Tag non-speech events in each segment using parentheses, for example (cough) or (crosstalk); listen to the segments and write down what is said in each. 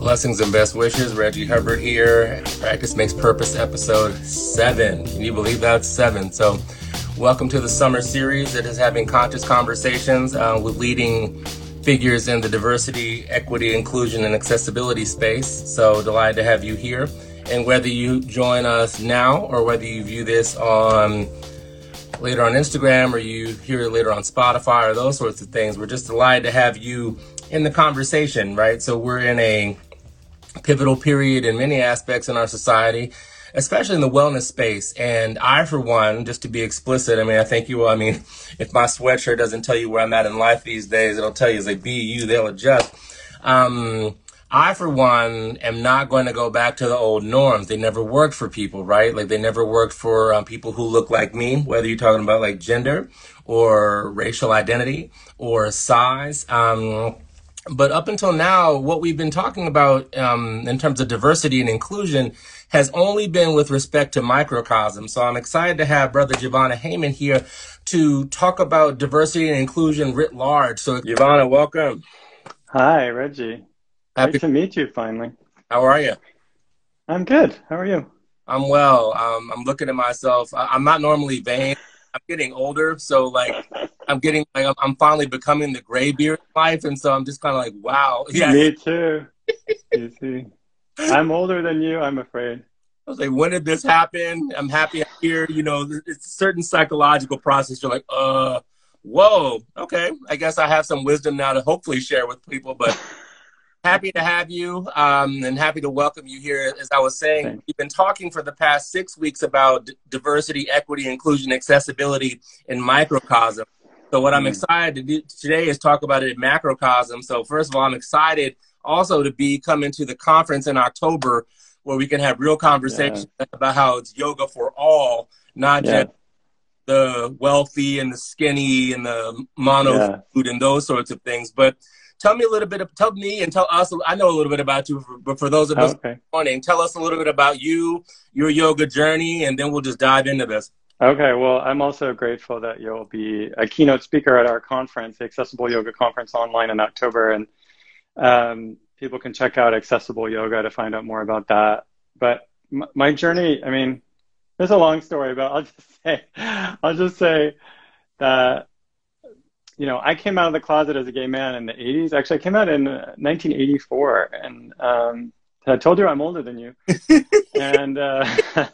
Blessings and best wishes. Reggie Hubbard here. Practice Makes Purpose, episode seven. Can you believe that's seven? So, welcome to the summer series that is having conscious conversations uh, with leading figures in the diversity, equity, inclusion, and accessibility space. So, delighted to have you here. And whether you join us now or whether you view this on later on Instagram or you hear it later on Spotify or those sorts of things, we're just delighted to have you in the conversation, right? So we're in a pivotal period in many aspects in our society, especially in the wellness space. And I, for one, just to be explicit, I mean, I think you, I mean, (laughs) if my sweatshirt doesn't tell you where I'm at in life these days, it'll tell you as a BU, they'll adjust. Um, I, for one, am not going to go back to the old norms. They never worked for people, right? Like they never worked for um, people who look like me, whether you're talking about like gender or racial identity or size. Um, but up until now, what we've been talking about um, in terms of diversity and inclusion has only been with respect to microcosm. So I'm excited to have Brother Jivana Heyman here to talk about diversity and inclusion writ large. So Giovanna, welcome. Hi, Reggie. Happy Great to meet you finally. How are you? I'm good. How are you? I'm well. Um, I'm looking at myself. I- I'm not normally vain. I'm getting older, so like I'm getting like I'm, I'm finally becoming the gray beard life, and so I'm just kind of like, wow. Yeah. (laughs) Me too. you see, I'm older than you. I'm afraid. I was like, when did this happen? I'm happy I'm here. You know, it's a certain psychological process. You're like, uh, whoa, okay. I guess I have some wisdom now to hopefully share with people, but (laughs) happy to have you um, and happy to welcome you here. As I was saying, Thanks. we've been talking for the past six weeks about d- diversity, equity, inclusion, accessibility in microcosm. So what I'm Mm. excited to do today is talk about it in macrocosm. So first of all, I'm excited also to be coming to the conference in October where we can have real conversations about how it's yoga for all, not Yeah. just the wealthy and the skinny and the mono Yeah. food and those sorts of things. But tell me a little bit of, tell me and tell us, I know a little bit about you, but for those of us Okay. morning, tell us a little bit about you, your yoga journey, and then we'll just dive into this. Okay. Well, I'm also grateful that you'll be a keynote speaker at our conference, the Accessible Yoga Conference online in October. And um, people can check out Accessible Yoga to find out more about that. But m- my journey, I mean, there's a long story, but I'll (laughs) just say, I'll just say that, you know, I came out of the closet as a gay man in the 80s. Actually, I came out in uh, 1984. And um, I told you I'm older than you. (laughs) and, uh, (laughs)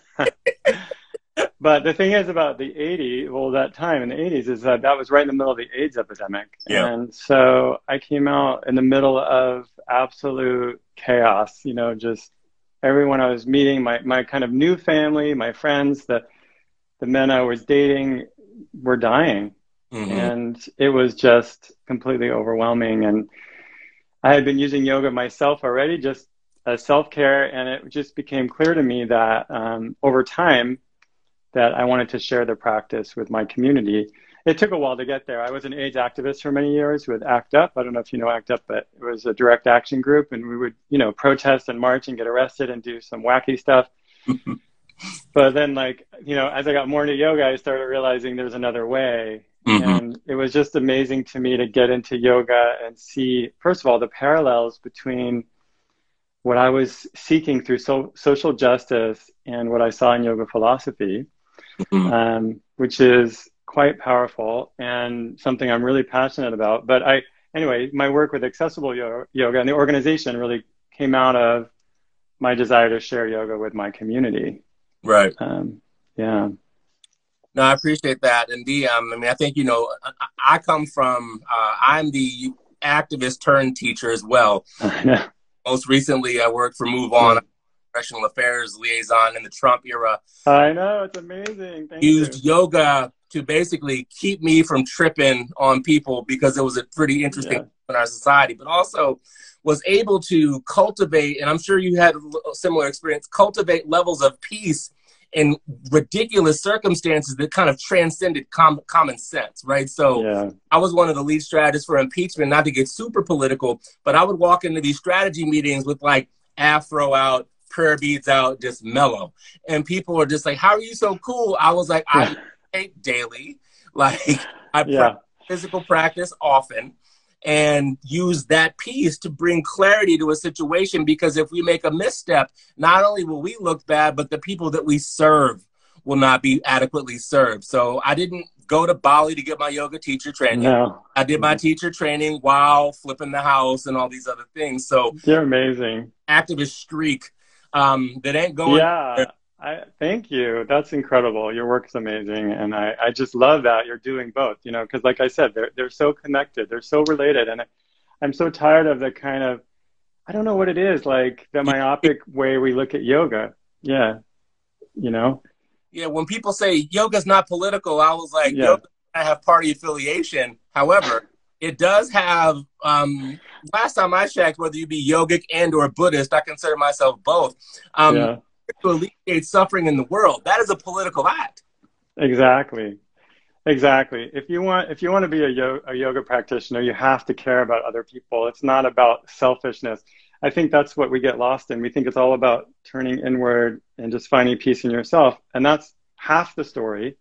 but the thing is about the 80s, well, that time in the 80s is that that was right in the middle of the AIDS epidemic. Yeah. And so I came out in the middle of absolute chaos, you know, just everyone I was meeting, my, my kind of new family, my friends, the, the men I was dating were dying. Mhm. And it was just completely overwhelming. And I had been using yoga myself already, just as self care. And it just became clear to me that um, over time, that I wanted to share the practice with my community. It took a while to get there. I was an AIDS activist for many years with ACT UP. I don't know if you know ACT UP, but it was a direct action group, and we would, you know, protest and march and get arrested and do some wacky stuff. (laughs) but then, like, you know, as I got more into yoga, I started realizing there's another way. Mhm. And it was just amazing to me to get into yoga and see, first of all, the parallels between what I was seeking through so, social justice and what I saw in yoga philosophy, Mhm. um, which is quite powerful and something I'm really passionate about. But I, anyway, my work with accessible yo- yoga and the organization really came out of my desire to share yoga with my community. Right. Um, yeah. No, I appreciate that. And the, um, I mean, I think, you know, I, I come from, uh, I'm the activist turned teacher as well. (laughs) Most recently, I worked for MoveOn, professional affairs liaison in the Trump era. I know. It's amazing. Thank Used you. yoga to basically keep me from tripping on people because it was a pretty interesting Yeah. in our society, but also was able to cultivate, and I'm sure you had a similar experience, cultivate levels of peace in ridiculous circumstances that kind of transcended com- common sense, right? So Yeah. I was one of the lead strategists for impeachment, not to get super political, but I would walk into these strategy meetings with like afro out, prayer beads out, just mellow. And people were just like, How are you so cool? I was like, I (laughs) meditate daily. Like I Yeah. practice physical practice often. And use that piece to bring clarity to a situation because if we make a misstep not only will we look bad but the people that we serve will not be adequately served so i didn't go to bali to get my yoga teacher training No. i did my teacher training while flipping the house and all these other things so You're amazing. activist streak um, that ain't going Yeah. I thank you. That's incredible. Your work is amazing, and I, I just love that you're doing both. You know, because like I said, they're they're so connected, they're so related, and I, I'm so tired of the kind of I don't know what it is like the myopic way we look at yoga. Yeah, you know. yeah when people say yoga's not political i was like Yeah. yoga I have party affiliation however it does have um last time i checked whether you be yogic and or buddhist i consider myself both um yeah, to alleviate suffering in the world that is a political act exactly, exactly. If you want if you want to be a, yo- a yoga practitioner, you have to care about other people. It's not about selfishness. I think that's what we get lost in. We think it's all about turning inward and just finding peace in yourself. And that's half the story.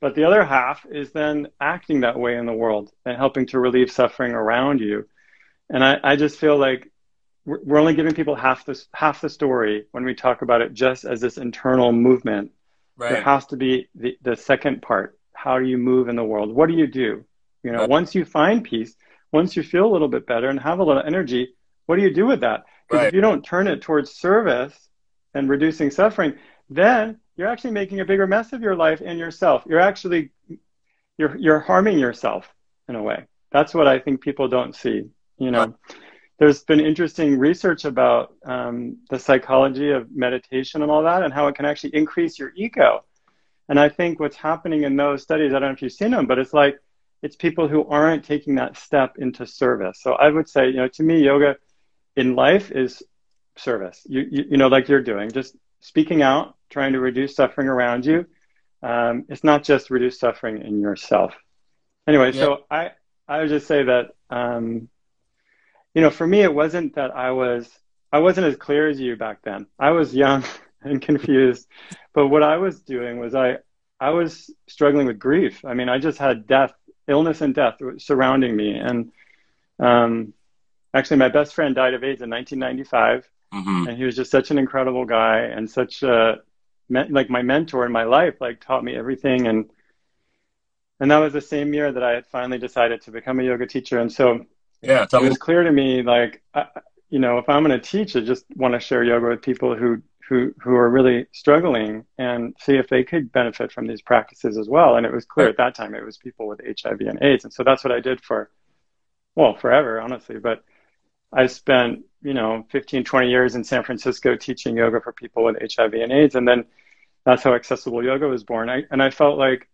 But the other half is then acting that way in the world and helping to relieve suffering around you. And I, I just feel like we're only giving people half the, half the story when we talk about it just as this internal movement. There has to be the, the second part. How do you move in the world? What do you do? You know, Right. once you find peace, once you feel a little bit better and have a little energy, what do you do with that? Because Right. if you don't turn it towards service and reducing suffering, then you're actually making a bigger mess of your life and yourself. You're actually you're you're harming yourself in a way. That's what I think people don't see. You know, Right. There's been interesting research about um, the psychology of meditation and all that, and how it can actually increase your ego. And I think what's happening in those studies, I don't know if you've seen them, but it's like it's people who aren't taking that step into service. So I would say, you know, to me, yoga in life is service. You, you, you know, like you're doing, just speaking out, trying to reduce suffering around you. Um, it's not just reduce suffering in yourself. Anyway, Yeah. so I, I would just say that, um, you know, for me, it wasn't that I was, I wasn't as clear as you back then. I was young (laughs) and confused, but what I was doing was I, I was struggling with grief. I mean, I just had death, illness and death surrounding me. And, um, actually my best friend died of AIDS in 1995 hmm and he was just such an incredible guy and such a like my mentor in my life like taught me everything and and that was the same year that I had finally decided to become a yoga teacher and so yeah it was clear to me like I, you know if I'm going to teach I just want to share yoga with people who who who are really struggling and see if they could benefit from these practices as well and it was clear at that time it was people with HIV and AIDS and so that's what I did for well forever honestly but I spent, you know, 15, 20 years in San Francisco teaching yoga for people with HIV and AIDS. And then that's how accessible yoga was born. I, and I felt like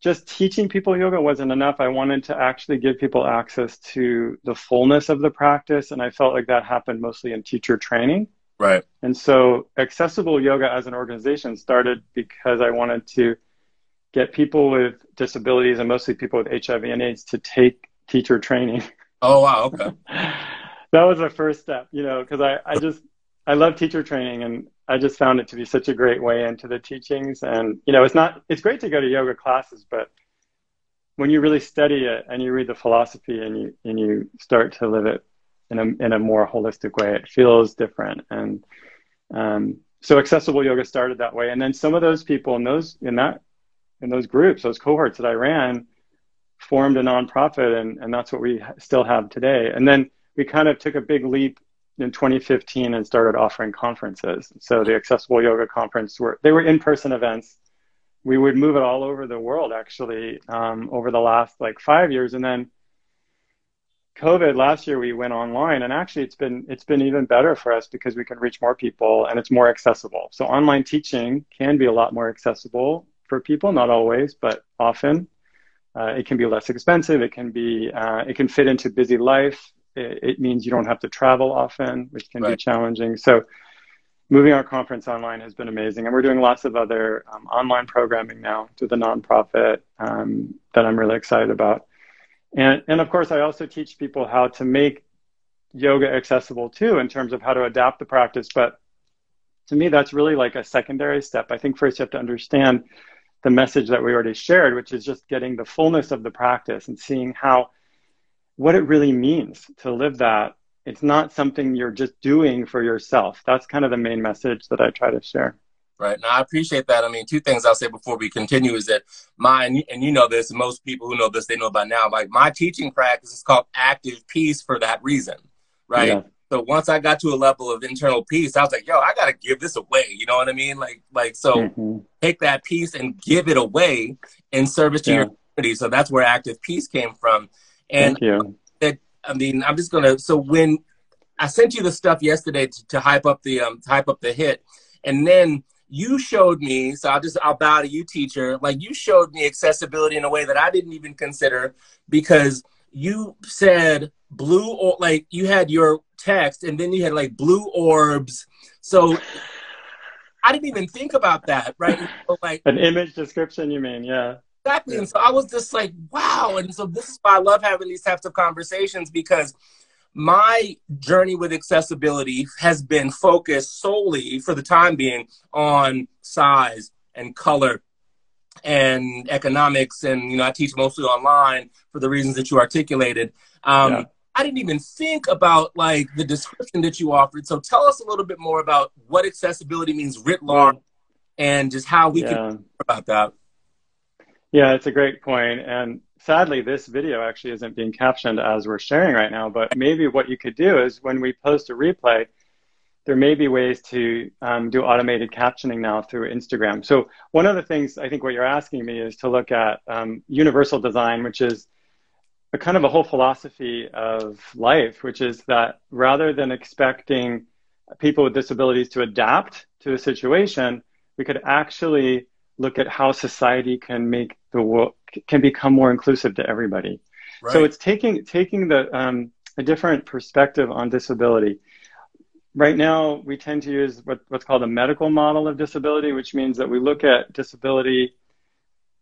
just teaching people yoga wasn't enough. I wanted to actually give people access to the fullness of the practice. And I felt like that happened mostly in teacher training. right And so accessible yoga as an organization started because I wanted to get people with disabilities and mostly people with HIV and AIDS to take teacher training. oh wow okay (laughs) that was the first step, you know, because I, I just, I love teacher training and I just found it to be such a great way into the teachings. And, you know, it's not, it's great to go to yoga classes, but when you really study it and you read the philosophy and you, and you start to live it in a, in a more holistic way, it feels different. And, um, so accessible yoga started that way. And then some of those people in those, in that, in those groups, those cohorts that I ran formed a nonprofit and, and that's what we still have today. And then we kind of took a big leap in 2015 and started offering conferences. So the Accessible Yoga Conference were they were in-person events. We would move it all over the world actually um, over the last like five years, and then COVID last year we went online, and actually it's been it's been even better for us because we can reach more people and it's more accessible. So online teaching can be a lot more accessible for people, not always, but often. Uh, it can be less expensive. It can be uh, it can fit into busy life it, means you don't have to travel often, which can be challenging. So, moving our conference online has been amazing, and we're doing lots of other um, online programming now through the nonprofit um, that I'm really excited about. And and of course, I also teach people how to make yoga accessible too, in terms of how to adapt the practice. But to me, that's really like a secondary step. I think first you have to understand the message that we already shared, which is just getting the fullness of the practice and seeing how what it really means to live that. It's not something you're just doing for yourself. That's kind of the main message that I try to share. Right. Now, I appreciate that. I mean, two things I'll say before we continue is that my, and you know this, most people who know this, they know by now, like my teaching practice is called active peace for that reason. Right. Yeah. So once I got to a level of internal peace, I was like, yo, I got to give this away. You know what I mean? Like, like, so mm-hmm. take that peace and give it away in service to yeah. your community. So that's where active peace came from. And. That, I mean, I'm just to, so when I sent you the stuff yesterday to, to hype up the, um, hype up the hit, and then you showed me, so I'll just I'll bow to you, teacher. Like you showed me accessibility in a way that I didn't even consider because you said blue or like you had your text and then you had like blue orbs. So I didn't even think about that, right? (laughs) So, like an image description, you mean? Yeah. Exactly. And so I was just like, wow. And so this is why I love having these types of conversations because my journey with accessibility has been focused solely for the time being on size and color and economics and you know i teach mostly online for the reasons that you articulated um, yeah. i didn't even think about like the description that you offered so tell us a little bit more about what accessibility means writ large and just how we yeah. can about that yeah it's a great point and sadly, this video actually isn't being captioned as we're sharing right now, but maybe what you could do is when we post a replay, there may be ways to um, do automated captioning now through Instagram. So one of the things I think what you're asking me is to look at um, universal design, which is a kind of a whole philosophy of life, which is that rather than expecting people with disabilities to adapt to a situation, we could actually look at how society can make the world can become more inclusive to everybody. Right. So it's taking taking the um, a different perspective on disability. Right now, we tend to use what, what's called a medical model of disability, which means that we look at disability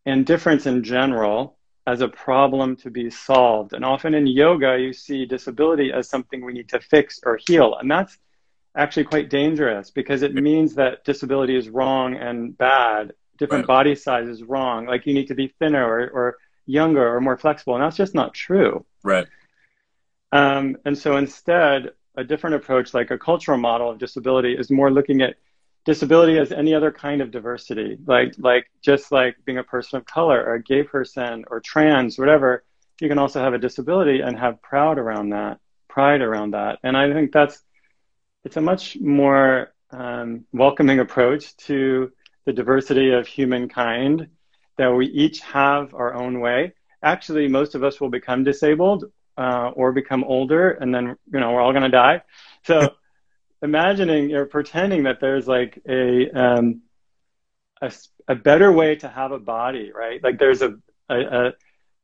and difference in general as a problem to be solved. And often in yoga, you see disability as something we need to fix or heal. And that's actually quite dangerous because it means that disability is wrong and bad different right. body sizes wrong. Like you need to be thinner or, or younger or more flexible. And that's just not true. Right. Um, and so instead, a different approach, like a cultural model of disability, is more looking at disability as any other kind of diversity, like like just like being a person of color or a gay person or trans, whatever. You can also have a disability and have proud around that, pride around that. And I think that's it's a much more um, welcoming approach to the diversity of humankind, that we each have our own way. Actually, most of us will become disabled uh, or become older, and then you know we're all going to die. So, (laughs) imagining or pretending that there's like a, um, a a better way to have a body, right? Like there's a, a, a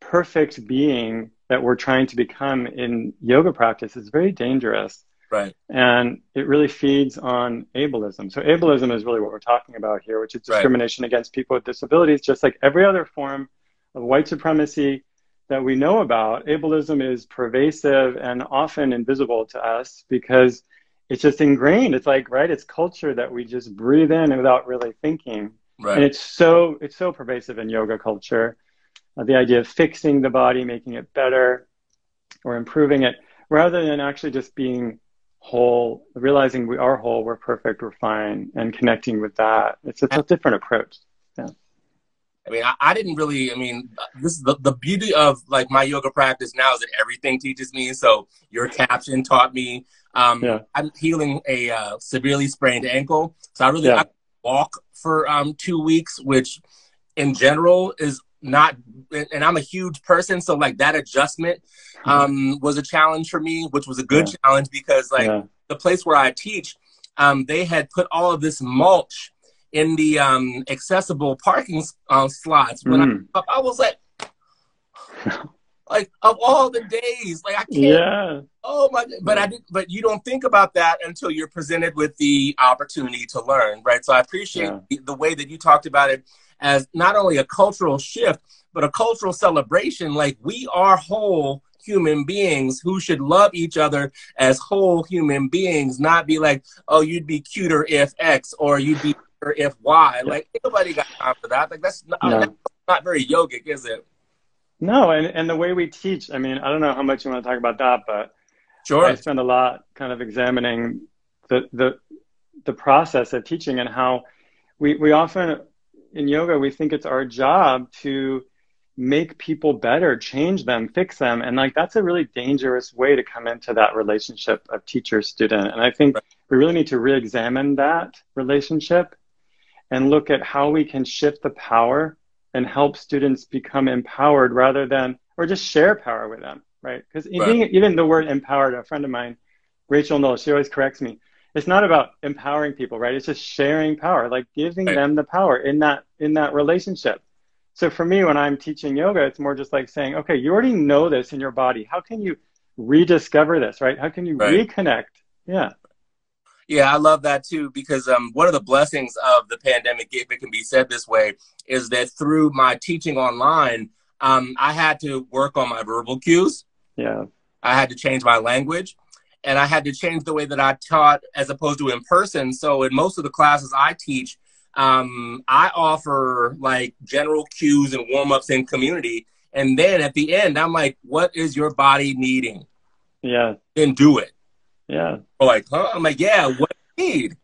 perfect being that we're trying to become in yoga practice is very dangerous. Right. And it really feeds on ableism. So ableism is really what we're talking about here, which is discrimination right. against people with disabilities, just like every other form of white supremacy that we know about. Ableism is pervasive and often invisible to us because it's just ingrained. It's like, right, it's culture that we just breathe in without really thinking. Right. And it's so it's so pervasive in yoga culture. Uh, the idea of fixing the body, making it better, or improving it, rather than actually just being whole, realizing we are whole, we're perfect, we're fine, and connecting with that. It's, it's a different approach. Yeah. I mean, I, I, didn't really. I mean, this is the, the beauty of like my yoga practice now is that everything teaches me. So your caption taught me. Um, yeah. I'm healing a uh, severely sprained ankle, so I really yeah. I walk for um, two weeks, which in general is not. And I'm a huge person, so like that adjustment um, was a challenge for me, which was a good yeah. challenge because like yeah. the place where I teach, um, they had put all of this mulch in the um, accessible parking uh, slots. When mm. I, I was like, (laughs) like of all the days, like I can't. Yeah. Oh my! But I did. But you don't think about that until you're presented with the opportunity to learn, right? So I appreciate the, the way that you talked about it as not only a cultural shift, but a cultural celebration. Like we are whole human beings who should love each other as whole human beings, not be like, oh, you'd be cuter if X or you'd be cuter if Y. Like nobody got time for that. Like that's not, that's not very yogic, is it? No, and, and the way we teach, I mean, I don't know how much you want to talk about that, but sure. I spend a lot kind of examining the the the process of teaching and how we we often in yoga we think it's our job to make people better, change them, fix them. And like that's a really dangerous way to come into that relationship of teacher student. And I think right. we really need to re examine that relationship and look at how we can shift the power and help students become empowered rather than, or just share power with them, right? Because right. even the word empowered, a friend of mine, Rachel Knowles, she always corrects me. It's not about empowering people, right? It's just sharing power, like giving right. them the power in that in that relationship. So for me, when I'm teaching yoga, it's more just like saying, okay, you already know this in your body. How can you rediscover this, right? How can you right. reconnect? Yeah. Yeah, I love that too because um, one of the blessings of the pandemic, if it can be said this way, is that through my teaching online, um, I had to work on my verbal cues. Yeah. I had to change my language and I had to change the way that I taught as opposed to in person. So in most of the classes I teach, um, I offer like general cues and warm ups in community. And then at the end, I'm like, what is your body needing? Yeah. Then do it. Yeah. Or like, huh? I'm like, yeah, what do you need?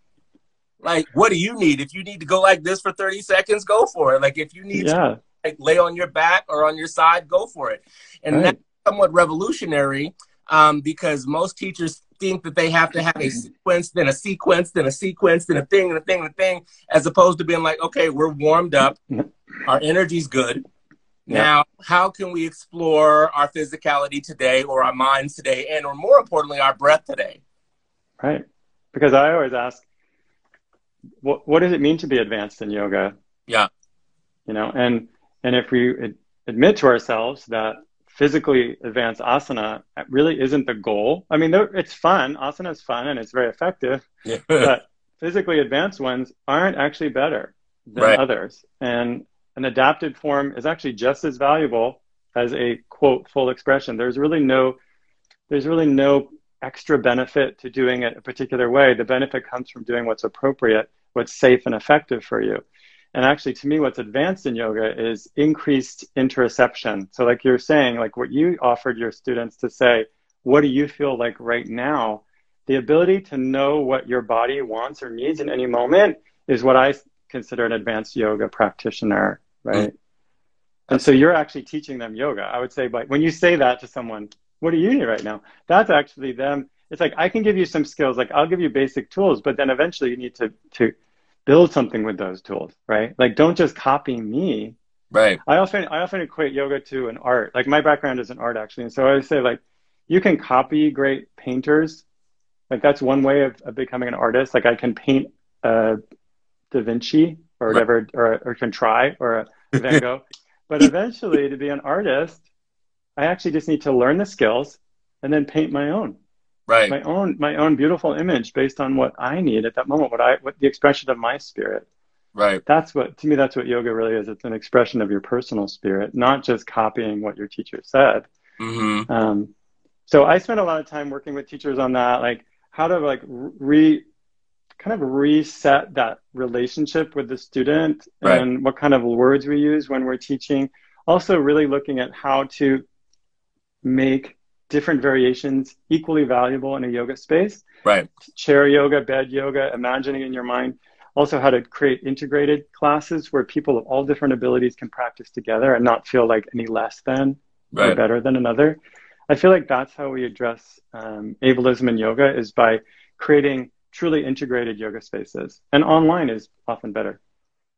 Like, what do you need? If you need to go like this for 30 seconds, go for it. Like, if you need yeah. to like, lay on your back or on your side, go for it. And right. that's somewhat revolutionary um, because most teachers think that they have to have a sequence, then a sequence, then a sequence, then a thing, and a thing, and a thing, as opposed to being like, okay, we're warmed up, our energy's good. Now, how can we explore our physicality today, or our minds today, and or more importantly, our breath today? Right, because I always ask, what what does it mean to be advanced in yoga? Yeah, you know, and and if we admit to ourselves that physically advanced asana really isn't the goal. I mean, it's fun. Asana is fun and it's very effective, yeah. but physically advanced ones aren't actually better than right. others. And an adapted form is actually just as valuable as a quote full expression. There's really no, there's really no extra benefit to doing it a particular way. The benefit comes from doing what's appropriate, what's safe and effective for you. And actually, to me, what's advanced in yoga is increased interoception. So, like you're saying, like what you offered your students to say, what do you feel like right now? The ability to know what your body wants or needs in any moment is what I consider an advanced yoga practitioner, right? Mm-hmm. And so you're actually teaching them yoga. I would say, but when you say that to someone, what do you need right now? That's actually them. It's like I can give you some skills, like I'll give you basic tools, but then eventually you need to to build something with those tools, right? Like don't just copy me. Right. I often I often equate yoga to an art. Like my background is in art actually. And so I say like you can copy great painters. Like that's one way of, of becoming an artist. Like I can paint uh, Da Vinci or whatever, right. or, or can try, or a (laughs) Van Gogh. but eventually, to be an artist, I actually just need to learn the skills and then paint my own right. My own my own beautiful image based on what i need at that moment what i what the expression of my spirit. Right. That's what to me that's what yoga really is. It's an expression of your personal spirit not just copying what your teacher said. Mm-hmm. um, so i spent a lot of time working with teachers on that like how to like re kind of reset that relationship with the student right. and what kind of words we use when we're teaching. Also really looking at how to make different variations equally valuable in a yoga space. Right. Chair yoga, bed yoga, imagining in your mind. Also, how to create integrated classes where people of all different abilities can practice together and not feel like any less than right. or better than another. I feel like that's how we address um, ableism in yoga is by creating truly integrated yoga spaces. And online is often better.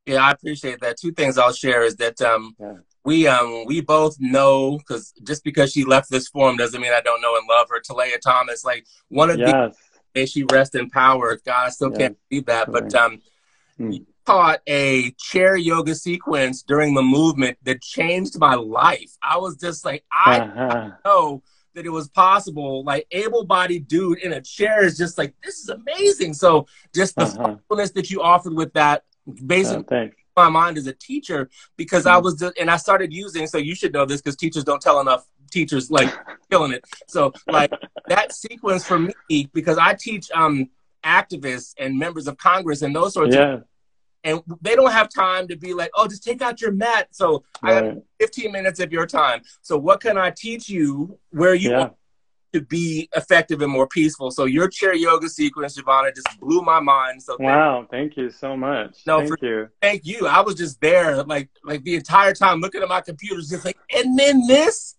Yeah, I appreciate that. Two things I'll share is that um, yeah we um we both know because just because she left this form doesn't mean I don't know and love her. Talia Thomas, like one of yes. the may she rest in power. God, I still yes. can't believe that. But um, mm. taught a chair yoga sequence during the movement that changed my life. I was just like, I uh-huh. know that it was possible. Like able-bodied dude in a chair is just like this is amazing. So just the uh-huh. thoughtfulness that you offered with that, basically. Uh, my mind as a teacher because I mm-hmm. was just, and I started using. So you should know this because teachers don't tell enough teachers like (laughs) killing it. So like that sequence for me because I teach um activists and members of Congress and those sorts yeah. of and they don't have time to be like, oh, just take out your mat. So right. I have 15 minutes of your time. So what can I teach you where you yeah. To be effective and more peaceful? So your chair yoga sequence, Jivana, just blew my mind. So wow, thank you so much. No, thank for, you. Thank you. I was just there, like like the entire time, looking at my computer, just like, and then this.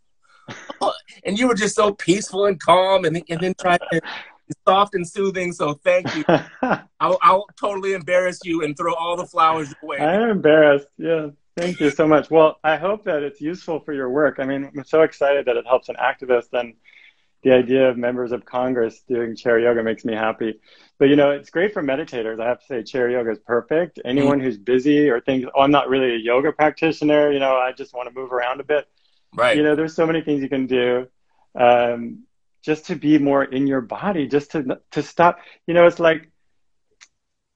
(laughs) and you were just so peaceful and calm, and, and then trying to soft and soothing. So thank you. (laughs) I'll, I'll totally embarrass you and throw all the flowers away. I'm embarrassed. Yeah. Thank you so much. Well, I hope that it's useful for your work. I mean, I'm so excited that it helps an activist and the idea of members of Congress doing chair yoga makes me happy. But you know, it's great for meditators. I have to say chair yoga is perfect. Anyone mm-hmm. who's busy or thinks, oh, I'm not really a yoga practitioner, you know, I just want to move around a bit. Right. You know, there's so many things you can do. Um, just to be more in your body, just to to stop. You know, it's like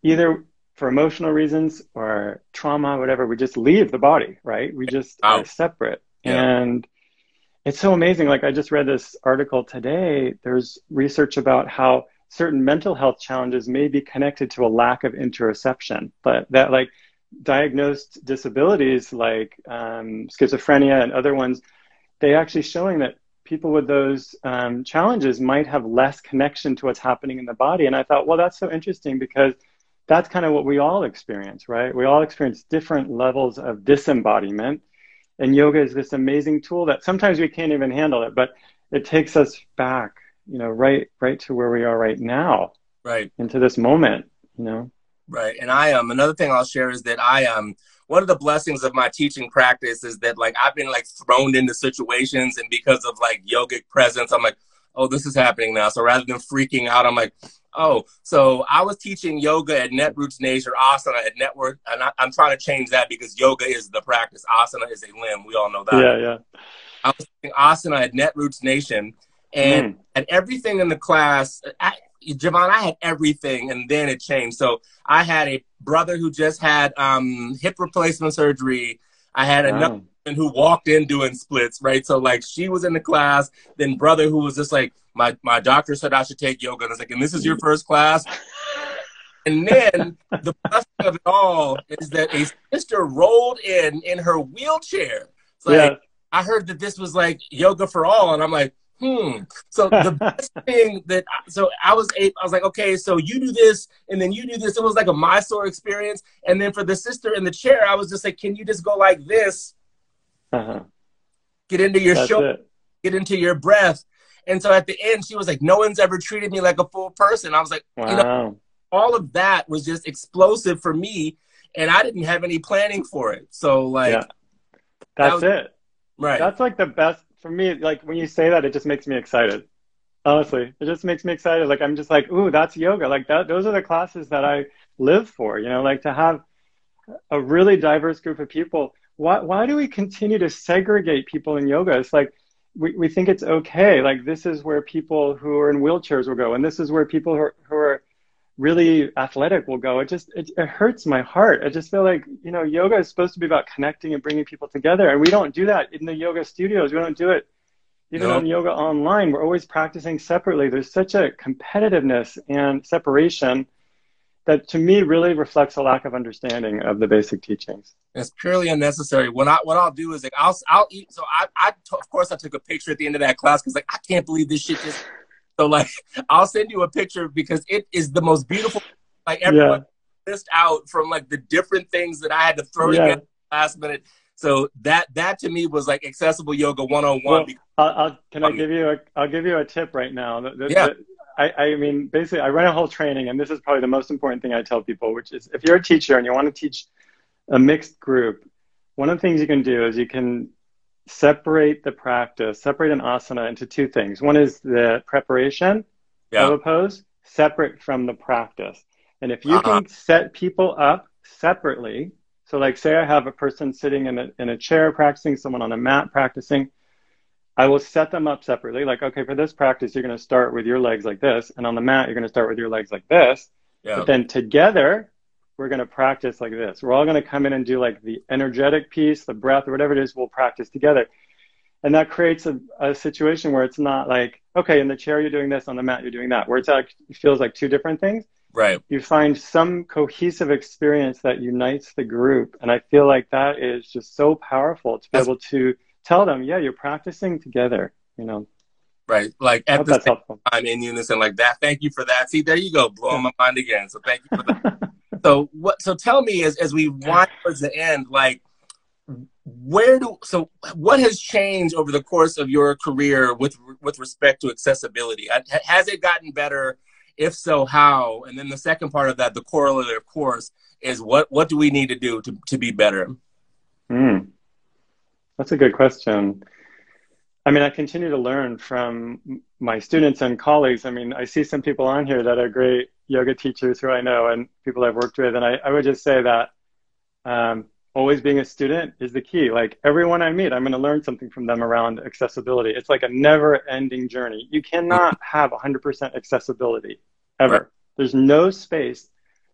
either for emotional reasons or trauma, whatever, we just leave the body, right? We just Out. are separate. Yeah. And it's so amazing. Like I just read this article today. There's research about how certain mental health challenges may be connected to a lack of interoception, but that like diagnosed disabilities like um, schizophrenia and other ones, they actually showing that people with those um, challenges might have less connection to what's happening in the body. And I thought, well, that's so interesting because that's kind of what we all experience, right? We all experience different levels of disembodiment. And yoga is this amazing tool that sometimes we can't even handle it, but it takes us back, you know, right, right to where we are right now, right, into this moment, you know. Right, and I um another thing I'll share is that I um one of the blessings of my teaching practice is that like I've been like thrown into situations and because of like yogic presence, I'm like, oh, this is happening now. So rather than freaking out, I'm like, oh, so I was teaching yoga at Netroots Nation, asana at Network, and I, am trying to change that because yoga is the practice, asana is a limb. We all know that. Yeah, yeah. I was teaching asana at Netroots Nation, and mm. at everything in the class, I, Jivana, I had everything, and then it changed. So I had a brother who just had um, hip replacement surgery. I had wow. another who walked in doing splits, right? So like she was in the class, then brother who was just like, my my doctor said I should take yoga, and I was like, and this is your first class. And then the best of it all is that a sister rolled in in her wheelchair. It's like yeah. I heard that this was like yoga for all, and I'm like, hmm. So the (laughs) best thing that so I was I was like, okay, so you do this and then you do this. It was like a my Mysore experience. And then for the sister in the chair, I was just like, can you just go like this? Uh-huh. Get into your That's shoulder, it. get into your breath. And so at the end, she was like, no one's ever treated me like a full person. I was like, wow. you know, all of that was just explosive for me. And I didn't have any planning for it. So like, yeah. That's that was, it. Right. That's like the best for me, like when you say that, it just makes me excited. Honestly, it just makes me excited. Like I'm just like, ooh, that's yoga. Like that, those are the classes that I live for. You know, like to have a really diverse group of people. Why, why do we continue to segregate people in yoga? It's like we, we think it's okay. Like this is where people who are in wheelchairs will go, and this is where people who are, who are really athletic will go. It just it, it hurts my heart. I just feel like you know yoga is supposed to be about connecting and bringing people together, and we don't do that in the yoga studios. We don't do it even nope. on yoga online. We're always practicing separately. There's such a competitiveness and separation that to me really reflects a lack of understanding of the basic teachings. It's purely unnecessary. What I what I'll do is like I'll I'll eat. So I I of course I took a picture at the end of that class because like I can't believe this shit just so like, (laughs) I'll send you a picture because it is the most beautiful. Like everyone yeah. missed out from like the different things that I had to throw yeah. together last minute. So that that to me was like accessible yoga one on one. Can I um, give you a I'll give you a tip right now. The, the, yeah. The, I, I mean, basically, I run a whole training, and this is probably the most important thing I tell people, which is if you're a teacher and you want to teach a mixed group, one of the things you can do is you can separate the practice, separate an asana into two things. One is the preparation yeah. of a pose, separate from the practice. And if you uh-huh. can set people up separately, so like say I have a person sitting in a, in a chair practicing, someone on a mat practicing, I will set them up separately. Like, okay, for this practice, you're going to start with your legs like this. And on the mat, you're going to start with your legs like this. Yeah. But then together, we're going to practice like this. We're all going to come in and do like the energetic piece, the breath, or whatever it is, we'll practice together. And that creates a, a situation where it's not like, okay, in the chair you're doing this, on the mat you're doing that, where it's like, it feels like two different things. Right. You find some cohesive experience that unites the group. And I feel like that is just so powerful to be That's- able to tell them, yeah, you're practicing together, you know. Right. Like at the same time in unison like that. Thank you for that. See, there you go, blowing my mind again. So thank you for that. (laughs) so what so tell me as as we wind towards the end, like where do so what has changed over the course of your career with with respect to accessibility has it gotten better if so how and then the second part of that the corollary of course is what what do we need to do to, to be better Mm. That's a good question. I mean, I continue to learn from my students and colleagues. I mean, I see some people on here that are great yoga teachers who I know and people I've worked with. And I, I would just say that um, always being a student is the key. Like everyone I meet, I'm going to learn something from them around accessibility. It's like a never ending journey. You cannot have 100% accessibility ever. Right. There's no space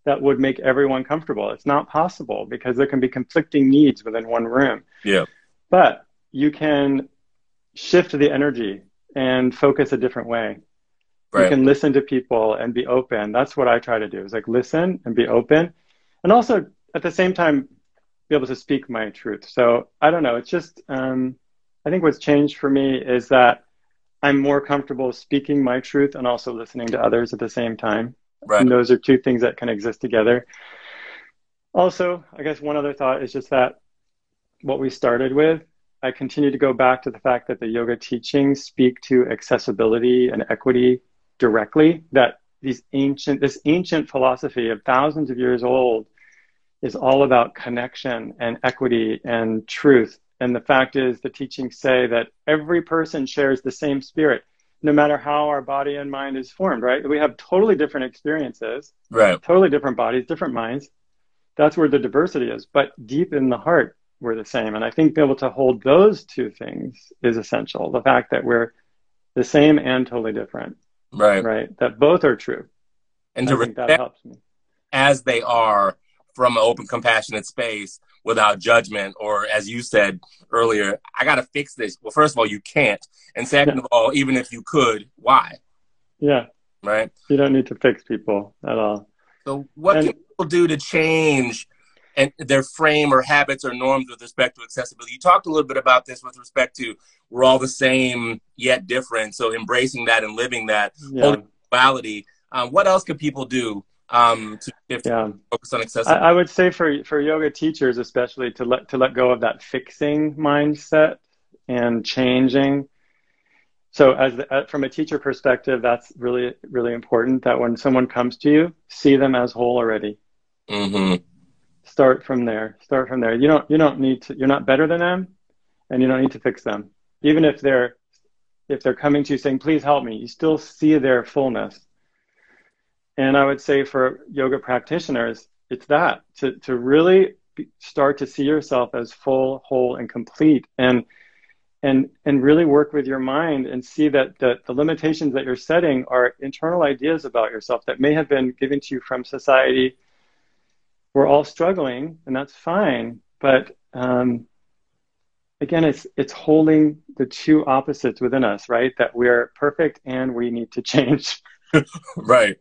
that would make everyone comfortable. It's not possible because there can be conflicting needs within one room. yeah But you can shift the energy and focus a different way. You can listen to people and be open. That's what I try to do is like listen and be open. And also at the same time, be able to speak my truth. So I don't know. It's just, um, I think what's changed for me is that I'm more comfortable speaking my truth and also listening to others at the same time. right And those are two things that can exist together. Also, I guess one other thought is just that what we started with, I continue to go back to the fact that the yoga teachings speak to accessibility and equity directly, that these ancient, this ancient philosophy of thousands of years old is all about connection and equity and truth. And the fact is, the teachings say that every person shares the same spirit, no matter how our body and mind is formed, right? We have totally different experiences, right totally different bodies, different minds. That's where the diversity is. But deep in the heart, we're the same. And I think being able to hold those two things is essential. The fact that we're the same and totally different, right right? That both are true. and to I that respect helps me. as they are from an open, compassionate space without judgment, or as you said earlier, I got to fix this. Well, first of all, you can't. And second of all, even if you could, why? Yeah. Right? You don't need to fix people at all. So, what And- can people do to change and their frame or habits or norms with respect to accessibility? You talked a little bit about this with respect to we're all the same yet different. So, embracing that and living that Yeah. duality. Um, what else can people do um, to Yeah. focus on I, accessibility? I would say for for yoga teachers especially to let to let go of that fixing mindset and changing. So as the, uh, from a teacher perspective, that's really really important. That when someone comes to you, see them as whole already. hmm Start from there. Start from there. You don't you don't need to. You're not better than them, and you don't need to fix them. Even if they're if they're coming to you saying, "Please help me," you still see their fullness. And I would say for yoga practitioners, it's that to, to really start to see yourself as full, whole, and complete, and and and really work with your mind and see that the, the limitations that you're setting are internal ideas about yourself that may have been given to you from society. We're all struggling, and that's fine. But um, again, it's it's holding the two opposites within us, right? That we're perfect and we need to change. (laughs) Right.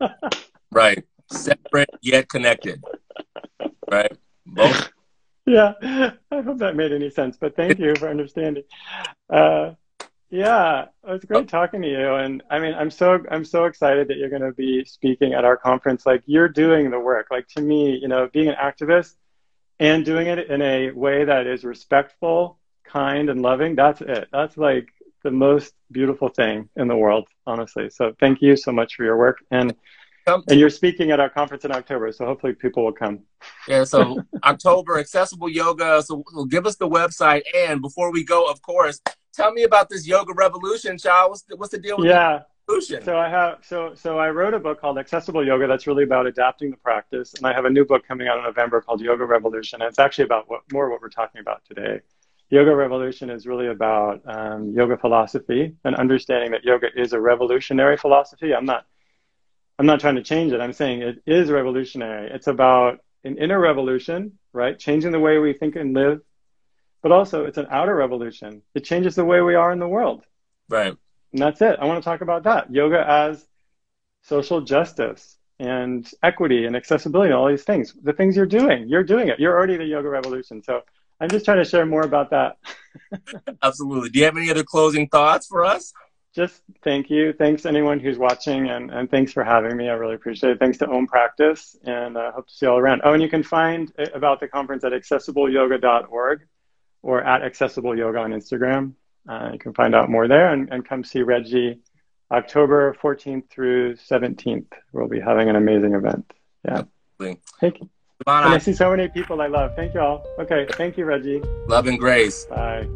right. Separate yet connected. Right. Both. (laughs) yeah, I hope that made any sense. But thank you for understanding. Uh, yeah, it was great oh. talking to you, and I mean, I'm so I'm so excited that you're going to be speaking at our conference. Like you're doing the work. Like to me, you know, being an activist and doing it in a way that is respectful, kind, and loving. That's it. That's like the most beautiful thing in the world, honestly. So thank you so much for your work, and Come- and you're speaking at our conference in October. So hopefully people will come. Yeah, so (laughs) October, accessible yoga. So, so give us the website. And before we go, of course, tell me about this yoga revolution, child. What's the, what's the deal with Yeah. the revolution? So I have so so I wrote a book called Accessible Yoga that's really about adapting the practice, and I have a new book coming out in November called Yoga Revolution. And it's actually about what more what we're talking about today. Yoga Revolution is really about um, yoga philosophy and understanding that yoga is a revolutionary philosophy. I'm not I'm not trying to change it. I'm saying it is revolutionary. It's about an inner revolution, right? Changing the way we think and live, but also it's an outer revolution. It changes the way we are in the world. right. And that's it. I want to talk about that. Yoga as social justice and equity and accessibility and all these things. The things you're doing, you're doing it. You're already the yoga revolution. So I'm just trying to share more about that. (laughs) Absolutely. Do you have any other closing thoughts for us? Just thank you. Thanks anyone who's watching and, and thanks for having me. I really appreciate it. Thanks to Own Practice and I uh, hope to see you all around. Oh, and you can find about the conference at accessibleyoga.org or at accessible yoga on Instagram. Uh, you can find out more there and, and come see Reggie October 14th through 17th. We'll be having an amazing event. Yeah. Absolutely. Thank you. I see so many people I love. Thank you all. Okay. Thank you, Reggie. Love and grace. Bye.